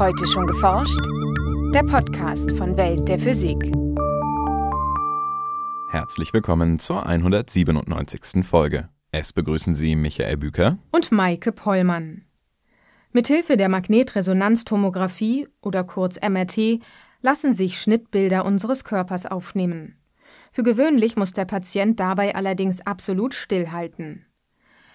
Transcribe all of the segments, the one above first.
Heute schon geforscht? Der Podcast von Welt der Physik. Herzlich willkommen zur 197. Folge. Es begrüßen Sie Michael Büker und Maike Pollmann. Mithilfe der Magnetresonanztomographie oder kurz MRT lassen sich Schnittbilder unseres Körpers aufnehmen. Für gewöhnlich muss der Patient dabei allerdings absolut stillhalten.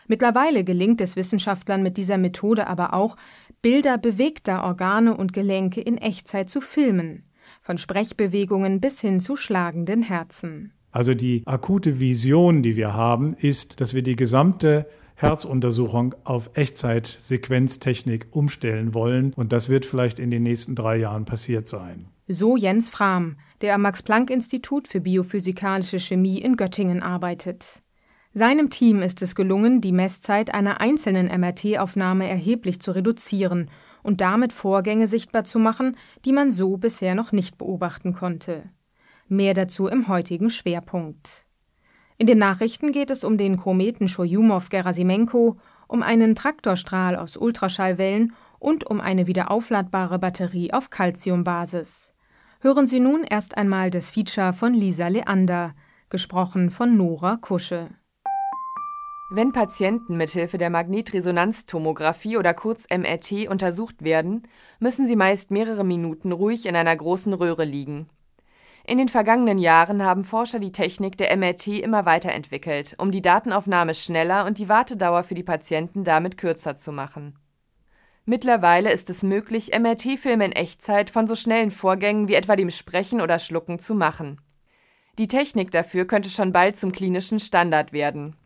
Mittlerweile gelingt es Wissenschaftlern mit dieser Methode aber auch, Bilder bewegter Organe und Gelenke in Echtzeit zu filmen, von Sprechbewegungen bis hin zu schlagenden Herzen. Also die akute Vision, die wir haben, ist, dass wir die gesamte Herzuntersuchung auf Echtzeitsequenztechnik umstellen wollen. Und das wird vielleicht in den nächsten drei Jahren passiert sein. So Jens Frahm, der am Max-Planck-Institut für biophysikalische Chemie in Göttingen arbeitet. Seinem Team ist es gelungen, die Messzeit einer einzelnen MRT-Aufnahme erheblich zu reduzieren und damit Vorgänge sichtbar zu machen, die man so bisher noch nicht beobachten konnte. Mehr dazu im heutigen Schwerpunkt. In den Nachrichten geht es um den Kometen Churyumov-Gerasimenko, um einen Traktorstrahl aus Ultraschallwellen und um eine wiederaufladbare Batterie auf Calciumbasis. Hören Sie nun erst einmal das Feature von Lisa Leander, gesprochen von Nora Kusche. Wenn Patienten mithilfe der Magnetresonanztomographie oder kurz MRT untersucht werden, müssen sie meist mehrere Minuten ruhig in einer großen Röhre liegen. In den vergangenen Jahren haben Forscher die Technik der MRT immer weiterentwickelt, um die Datenaufnahme schneller und die Wartedauer für die Patienten damit kürzer zu machen. Mittlerweile ist es möglich, MRT-Filme in Echtzeit von so schnellen Vorgängen wie etwa dem Sprechen oder Schlucken zu machen. Die Technik dafür könnte schon bald zum klinischen Standard werden.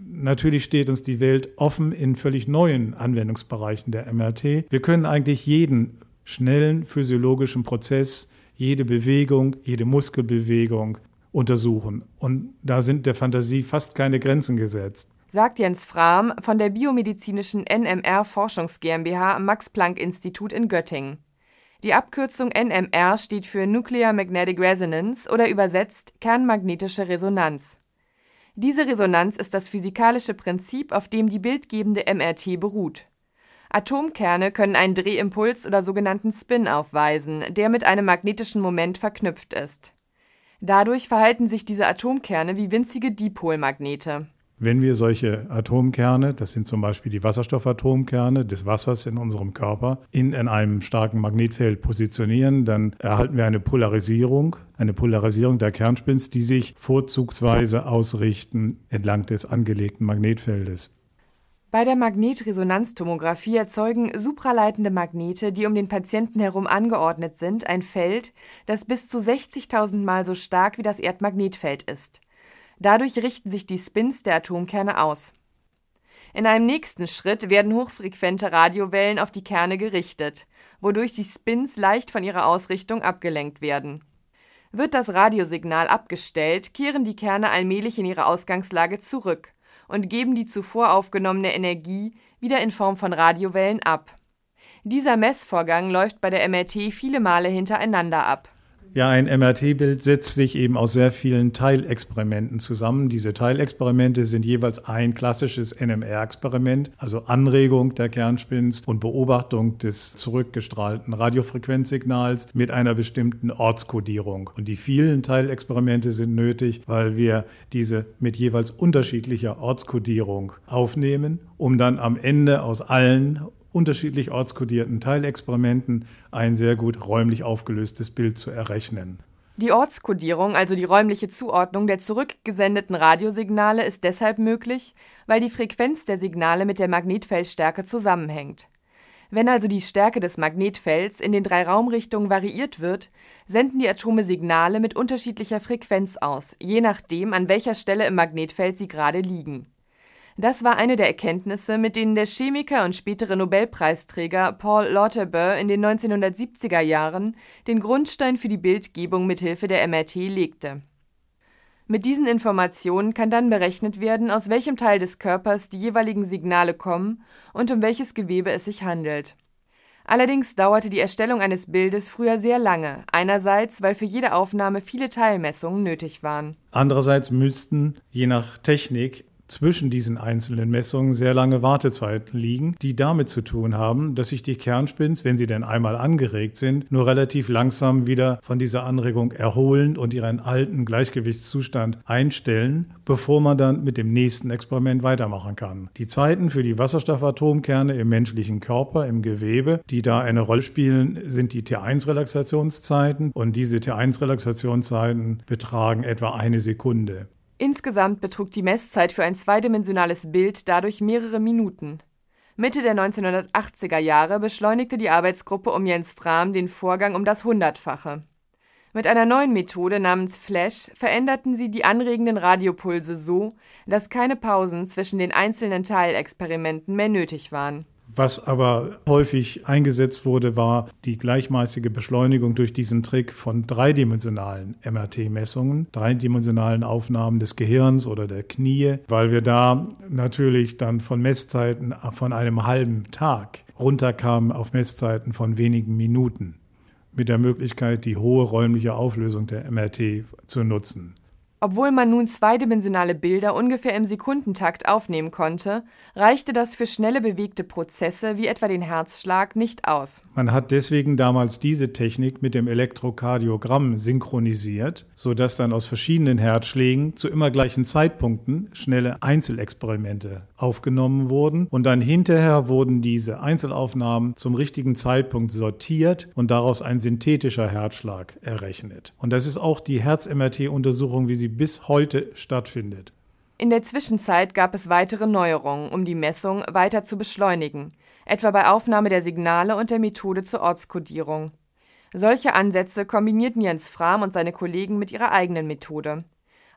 Natürlich steht uns die Welt offen in völlig neuen Anwendungsbereichen der MRT. Wir können eigentlich jeden schnellen physiologischen Prozess, jede Bewegung, jede Muskelbewegung untersuchen. Und da sind der Fantasie fast keine Grenzen gesetzt. Sagt Jens Frahm von der biomedizinischen NMR Forschungs GmbH am Max-Planck-Institut in Göttingen. Die Abkürzung NMR steht für Nuclear Magnetic Resonance oder übersetzt Kernmagnetische Resonanz. Diese Resonanz ist das physikalische Prinzip, auf dem die bildgebende MRT beruht. Atomkerne können einen Drehimpuls oder sogenannten Spin aufweisen, der mit einem magnetischen Moment verknüpft ist. Dadurch verhalten sich diese Atomkerne wie winzige Dipolmagnete wenn wir solche Atomkerne, das sind zum Beispiel die Wasserstoffatomkerne des Wassers in unserem Körper, in, in einem starken Magnetfeld positionieren, dann erhalten wir eine Polarisierung, eine Polarisierung der Kernspins, die sich vorzugsweise ausrichten entlang des angelegten Magnetfeldes. Bei der Magnetresonanztomographie erzeugen supraleitende Magnete, die um den Patienten herum angeordnet sind, ein Feld, das bis zu 60.000 Mal so stark wie das Erdmagnetfeld ist. Dadurch richten sich die Spins der Atomkerne aus. In einem nächsten Schritt werden hochfrequente Radiowellen auf die Kerne gerichtet, wodurch die Spins leicht von ihrer Ausrichtung abgelenkt werden. Wird das Radiosignal abgestellt, kehren die Kerne allmählich in ihre Ausgangslage zurück und geben die zuvor aufgenommene Energie wieder in Form von Radiowellen ab. Dieser Messvorgang läuft bei der MRT viele Male hintereinander ab ja, ein MRT-Bild setzt sich eben aus sehr vielen Teilexperimenten zusammen. Diese Teilexperimente sind jeweils ein klassisches NMR-Experiment, also Anregung der Kernspins und Beobachtung des zurückgestrahlten Radiofrequenzsignals mit einer bestimmten Ortskodierung. Und die vielen Teilexperimente sind nötig, weil wir diese mit jeweils unterschiedlicher Ortskodierung aufnehmen, um dann am Ende aus allen unterschiedlich ortskodierten Teilexperimenten ein sehr gut räumlich aufgelöstes Bild zu errechnen. Die Ortskodierung, also die räumliche Zuordnung der zurückgesendeten Radiosignale, ist deshalb möglich, weil die Frequenz der Signale mit der Magnetfeldstärke zusammenhängt. Wenn also die Stärke des Magnetfelds in den drei Raumrichtungen variiert wird, senden die Atome Signale mit unterschiedlicher Frequenz aus, je nachdem, an welcher Stelle im Magnetfeld sie gerade liegen das war eine der Erkenntnisse, mit denen der Chemiker und spätere Nobelpreisträger Paul Lauterbur in den 1970er Jahren den Grundstein für die Bildgebung mithilfe der MRT legte. Mit diesen Informationen kann dann berechnet werden, aus welchem Teil des Körpers die jeweiligen Signale kommen und um welches Gewebe es sich handelt. Allerdings dauerte die Erstellung eines Bildes früher sehr lange, einerseits, weil für jede Aufnahme viele Teilmessungen nötig waren. Andererseits müssten, je nach Technik, zwischen diesen einzelnen Messungen sehr lange Wartezeiten liegen, die damit zu tun haben, dass sich die Kernspins, wenn sie denn einmal angeregt sind, nur relativ langsam wieder von dieser Anregung erholen und ihren alten Gleichgewichtszustand einstellen, bevor man dann mit dem nächsten Experiment weitermachen kann. Die Zeiten für die Wasserstoffatomkerne im menschlichen Körper, im Gewebe, die da eine Rolle spielen, sind die T1-Relaxationszeiten und diese T1-Relaxationszeiten betragen etwa eine Sekunde. Insgesamt betrug die Messzeit für ein zweidimensionales Bild dadurch mehrere Minuten. Mitte der 1980er Jahre beschleunigte die Arbeitsgruppe um Jens Frahm den Vorgang um das Hundertfache. Mit einer neuen Methode namens Flash veränderten sie die anregenden Radiopulse so, dass keine Pausen zwischen den einzelnen Teilexperimenten mehr nötig waren was aber häufig eingesetzt wurde, war die gleichmäßige Beschleunigung durch diesen Trick von dreidimensionalen MRT-Messungen, dreidimensionalen Aufnahmen des Gehirns oder der Knie, weil wir da natürlich dann von Messzeiten von einem halben Tag runterkamen auf Messzeiten von wenigen Minuten mit der Möglichkeit, die hohe räumliche Auflösung der MRT zu nutzen. Obwohl man nun zweidimensionale Bilder ungefähr im Sekundentakt aufnehmen konnte, reichte das für schnelle bewegte Prozesse wie etwa den Herzschlag nicht aus. Man hat deswegen damals diese Technik mit dem Elektrokardiogramm synchronisiert, sodass dann aus verschiedenen Herzschlägen zu immer gleichen Zeitpunkten schnelle Einzelexperimente aufgenommen wurden und dann hinterher wurden diese Einzelaufnahmen zum richtigen Zeitpunkt sortiert und daraus ein synthetischer Herzschlag errechnet. Und das ist auch die Herz-MRT-Untersuchung, wie sie bis heute stattfindet. In der Zwischenzeit gab es weitere Neuerungen, um die Messung weiter zu beschleunigen, etwa bei Aufnahme der Signale und der Methode zur Ortskodierung. Solche Ansätze kombinierten Jens Frahm und seine Kollegen mit ihrer eigenen Methode.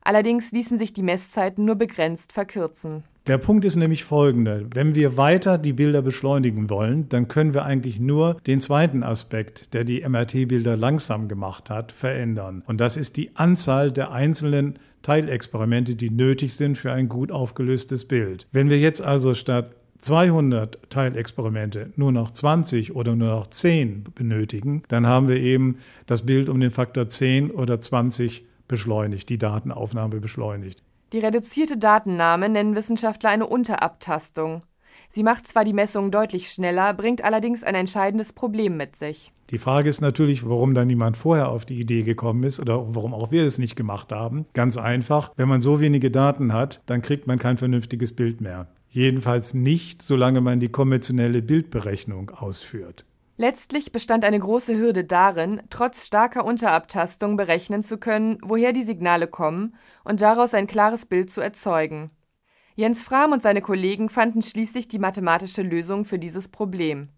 Allerdings ließen sich die Messzeiten nur begrenzt verkürzen. Der Punkt ist nämlich folgender. Wenn wir weiter die Bilder beschleunigen wollen, dann können wir eigentlich nur den zweiten Aspekt, der die MRT-Bilder langsam gemacht hat, verändern. Und das ist die Anzahl der einzelnen Teilexperimente, die nötig sind für ein gut aufgelöstes Bild. Wenn wir jetzt also statt 200 Teilexperimente nur noch 20 oder nur noch 10 benötigen, dann haben wir eben das Bild um den Faktor 10 oder 20 beschleunigt, die Datenaufnahme beschleunigt. Die reduzierte Datennahme nennen Wissenschaftler eine Unterabtastung. Sie macht zwar die Messungen deutlich schneller, bringt allerdings ein entscheidendes Problem mit sich. Die Frage ist natürlich, warum da niemand vorher auf die Idee gekommen ist oder warum auch wir es nicht gemacht haben. Ganz einfach, wenn man so wenige Daten hat, dann kriegt man kein vernünftiges Bild mehr. Jedenfalls nicht, solange man die konventionelle Bildberechnung ausführt. Letztlich bestand eine große Hürde darin, trotz starker Unterabtastung berechnen zu können, woher die Signale kommen und daraus ein klares Bild zu erzeugen. Jens Frahm und seine Kollegen fanden schließlich die mathematische Lösung für dieses Problem.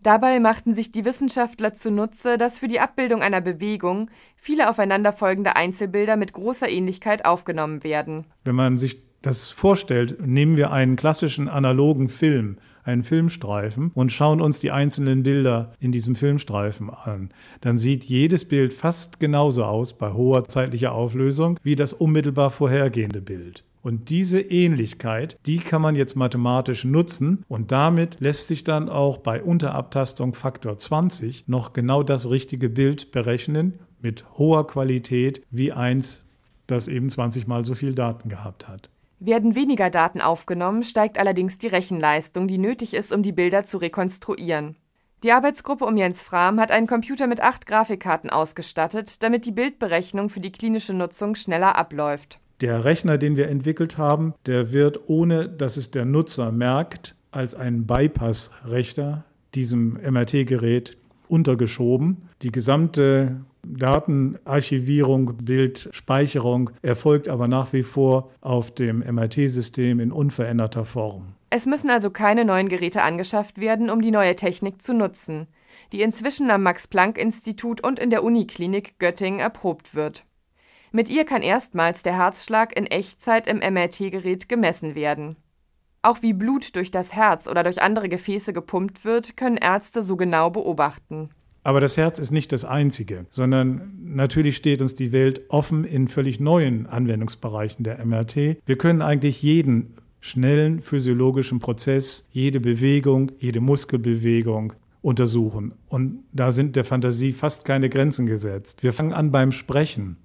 Dabei machten sich die Wissenschaftler zunutze, dass für die Abbildung einer Bewegung viele aufeinanderfolgende Einzelbilder mit großer Ähnlichkeit aufgenommen werden. Wenn man sich das vorstellt, nehmen wir einen klassischen analogen Film einen Filmstreifen und schauen uns die einzelnen Bilder in diesem Filmstreifen an, dann sieht jedes Bild fast genauso aus bei hoher zeitlicher Auflösung wie das unmittelbar vorhergehende Bild. Und diese Ähnlichkeit, die kann man jetzt mathematisch nutzen und damit lässt sich dann auch bei Unterabtastung Faktor 20 noch genau das richtige Bild berechnen mit hoher Qualität wie eins, das eben 20 mal so viel Daten gehabt hat. Werden weniger Daten aufgenommen, steigt allerdings die Rechenleistung, die nötig ist, um die Bilder zu rekonstruieren. Die Arbeitsgruppe um Jens Frahm hat einen Computer mit acht Grafikkarten ausgestattet, damit die Bildberechnung für die klinische Nutzung schneller abläuft. Der Rechner, den wir entwickelt haben, der wird, ohne dass es der Nutzer merkt, als ein Bypass-Rechner diesem MRT-Gerät untergeschoben. Die gesamte Datenarchivierung, Bildspeicherung erfolgt aber nach wie vor auf dem MIT-System in unveränderter Form. Es müssen also keine neuen Geräte angeschafft werden, um die neue Technik zu nutzen, die inzwischen am Max-Planck-Institut und in der Uniklinik Göttingen erprobt wird. Mit ihr kann erstmals der Herzschlag in Echtzeit im MRT-Gerät gemessen werden. Auch wie Blut durch das Herz oder durch andere Gefäße gepumpt wird, können Ärzte so genau beobachten. Aber das Herz ist nicht das Einzige, sondern natürlich steht uns die Welt offen in völlig neuen Anwendungsbereichen der MRT. Wir können eigentlich jeden schnellen physiologischen Prozess, jede Bewegung, jede Muskelbewegung untersuchen. Und da sind der Fantasie fast keine Grenzen gesetzt. Wir fangen an beim Sprechen.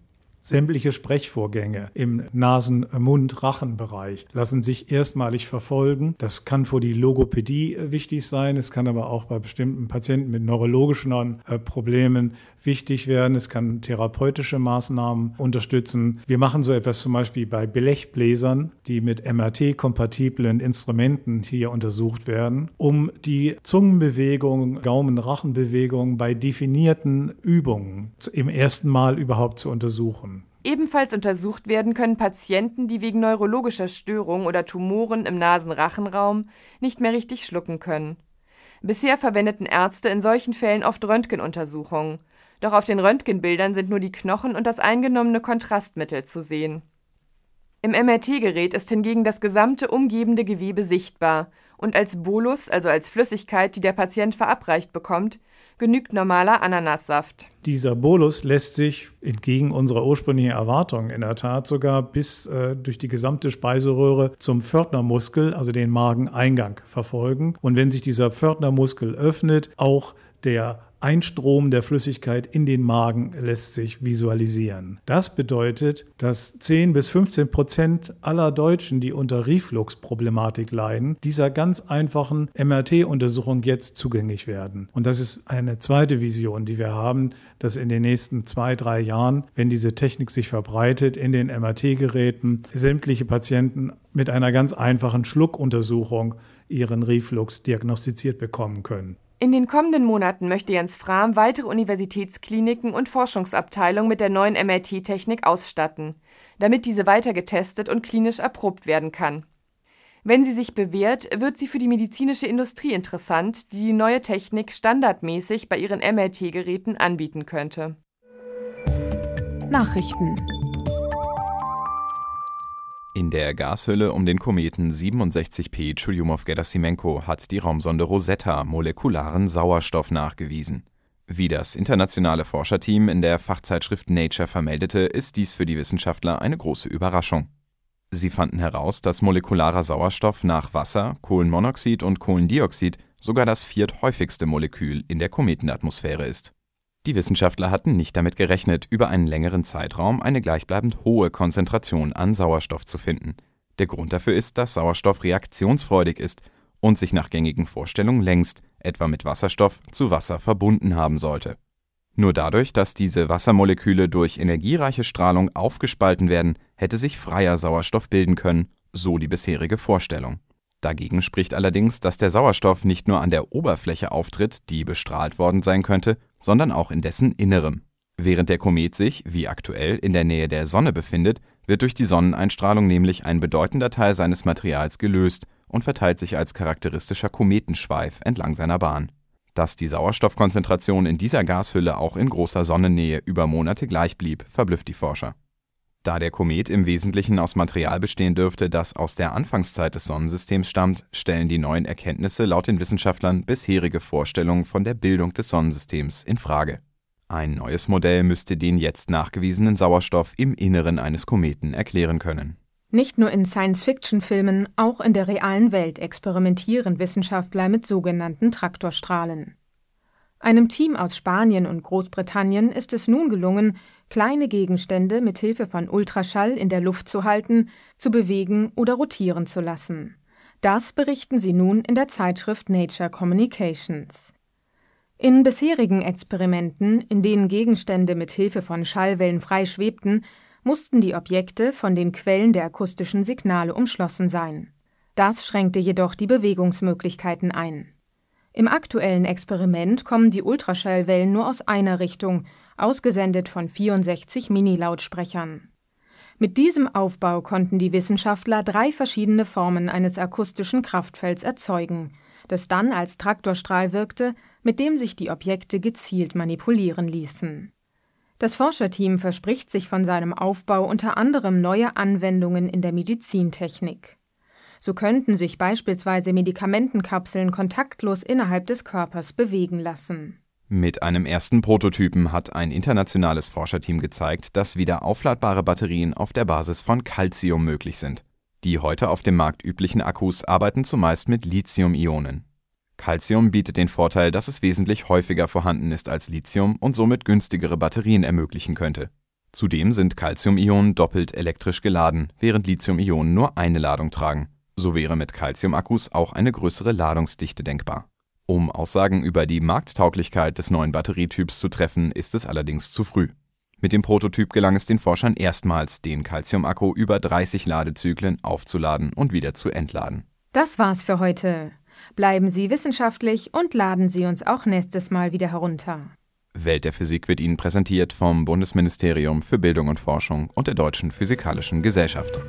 Sämtliche Sprechvorgänge im Nasen-Mund-Rachenbereich lassen sich erstmalig verfolgen. Das kann für die Logopädie äh, wichtig sein. Es kann aber auch bei bestimmten Patienten mit neurologischen äh, Problemen wichtig werden. Es kann therapeutische Maßnahmen unterstützen. Wir machen so etwas zum Beispiel bei Blechbläsern, die mit MRT-kompatiblen Instrumenten hier untersucht werden, um die Zungenbewegung, Gaumen-Rachenbewegung bei definierten Übungen im ersten Mal überhaupt zu untersuchen. Ebenfalls untersucht werden können Patienten, die wegen neurologischer Störungen oder Tumoren im Nasenrachenraum nicht mehr richtig schlucken können. Bisher verwendeten Ärzte in solchen Fällen oft Röntgenuntersuchungen, doch auf den Röntgenbildern sind nur die Knochen und das eingenommene Kontrastmittel zu sehen. Im MRT-Gerät ist hingegen das gesamte umgebende Gewebe sichtbar und als Bolus, also als Flüssigkeit, die der Patient verabreicht bekommt, genügt normaler Ananassaft. Dieser Bolus lässt sich entgegen unserer ursprünglichen Erwartungen in der Tat sogar bis äh, durch die gesamte Speiseröhre zum Pförtnermuskel, also den Mageneingang, verfolgen. Und wenn sich dieser Pförtnermuskel öffnet, auch der Einstrom der Flüssigkeit in den Magen lässt sich visualisieren. Das bedeutet, dass 10 bis 15 Prozent aller Deutschen, die unter Refluxproblematik leiden, dieser ganz einfachen MRT-Untersuchung jetzt zugänglich werden. Und das ist eine zweite Vision, die wir haben, dass in den nächsten zwei, drei Jahren, wenn diese Technik sich verbreitet, in den MRT-Geräten sämtliche Patienten mit einer ganz einfachen Schluckuntersuchung ihren Reflux diagnostiziert bekommen können. In den kommenden Monaten möchte Jens Frahm weitere Universitätskliniken und Forschungsabteilungen mit der neuen MRT-Technik ausstatten, damit diese weiter getestet und klinisch erprobt werden kann. Wenn sie sich bewährt, wird sie für die medizinische Industrie interessant, die die neue Technik standardmäßig bei ihren MRT-Geräten anbieten könnte. Nachrichten in der Gashülle um den Kometen 67P Churyumov-Gerasimenko hat die Raumsonde Rosetta molekularen Sauerstoff nachgewiesen. Wie das internationale Forscherteam in der Fachzeitschrift Nature vermeldete, ist dies für die Wissenschaftler eine große Überraschung. Sie fanden heraus, dass molekularer Sauerstoff nach Wasser, Kohlenmonoxid und Kohlendioxid sogar das vierthäufigste Molekül in der Kometenatmosphäre ist die Wissenschaftler hatten nicht damit gerechnet, über einen längeren Zeitraum eine gleichbleibend hohe Konzentration an Sauerstoff zu finden. Der Grund dafür ist, dass Sauerstoff reaktionsfreudig ist und sich nach gängigen Vorstellungen längst, etwa mit Wasserstoff, zu Wasser verbunden haben sollte. Nur dadurch, dass diese Wassermoleküle durch energiereiche Strahlung aufgespalten werden, hätte sich freier Sauerstoff bilden können, so die bisherige Vorstellung. Dagegen spricht allerdings, dass der Sauerstoff nicht nur an der Oberfläche auftritt, die bestrahlt worden sein könnte, sondern auch in dessen Innerem. Während der Komet sich, wie aktuell, in der Nähe der Sonne befindet, wird durch die Sonneneinstrahlung nämlich ein bedeutender Teil seines Materials gelöst und verteilt sich als charakteristischer Kometenschweif entlang seiner Bahn. Dass die Sauerstoffkonzentration in dieser Gashülle auch in großer Sonnennähe über Monate gleich blieb, verblüfft die Forscher. Da der Komet im Wesentlichen aus Material bestehen dürfte, das aus der Anfangszeit des Sonnensystems stammt, stellen die neuen Erkenntnisse laut den Wissenschaftlern bisherige Vorstellungen von der Bildung des Sonnensystems in Frage. Ein neues Modell müsste den jetzt nachgewiesenen Sauerstoff im Inneren eines Kometen erklären können. Nicht nur in Science-Fiction-Filmen, auch in der realen Welt experimentieren Wissenschaftler mit sogenannten Traktorstrahlen. Einem Team aus Spanien und Großbritannien ist es nun gelungen, kleine Gegenstände mit Hilfe von Ultraschall in der Luft zu halten, zu bewegen oder rotieren zu lassen. Das berichten sie nun in der Zeitschrift Nature Communications. In bisherigen Experimenten, in denen Gegenstände mit Hilfe von Schallwellen frei schwebten, mussten die Objekte von den Quellen der akustischen Signale umschlossen sein. Das schränkte jedoch die Bewegungsmöglichkeiten ein. Im aktuellen Experiment kommen die Ultraschallwellen nur aus einer Richtung ausgesendet von 64 Mini-Lautsprechern. Mit diesem Aufbau konnten die Wissenschaftler drei verschiedene Formen eines akustischen Kraftfelds erzeugen, das dann als Traktorstrahl wirkte, mit dem sich die Objekte gezielt manipulieren ließen. Das Forscherteam verspricht sich von seinem Aufbau unter anderem neue Anwendungen in der Medizintechnik. So könnten sich beispielsweise Medikamentenkapseln kontaktlos innerhalb des Körpers bewegen lassen. Mit einem ersten Prototypen hat ein internationales Forscherteam gezeigt, dass wieder aufladbare Batterien auf der Basis von Calcium möglich sind. Die heute auf dem Markt üblichen Akkus arbeiten zumeist mit Lithium-Ionen. Calcium bietet den Vorteil, dass es wesentlich häufiger vorhanden ist als Lithium und somit günstigere Batterien ermöglichen könnte. Zudem sind Calcium-Ionen doppelt elektrisch geladen, während Lithium-Ionen nur eine Ladung tragen. So wäre mit Calcium-Akkus auch eine größere Ladungsdichte denkbar. Um Aussagen über die Markttauglichkeit des neuen Batterietyps zu treffen, ist es allerdings zu früh. Mit dem Prototyp gelang es den Forschern erstmals, den Calcium-Akku über 30 Ladezyklen aufzuladen und wieder zu entladen. Das war's für heute. Bleiben Sie wissenschaftlich und laden Sie uns auch nächstes Mal wieder herunter. Welt der Physik wird Ihnen präsentiert vom Bundesministerium für Bildung und Forschung und der Deutschen Physikalischen Gesellschaft.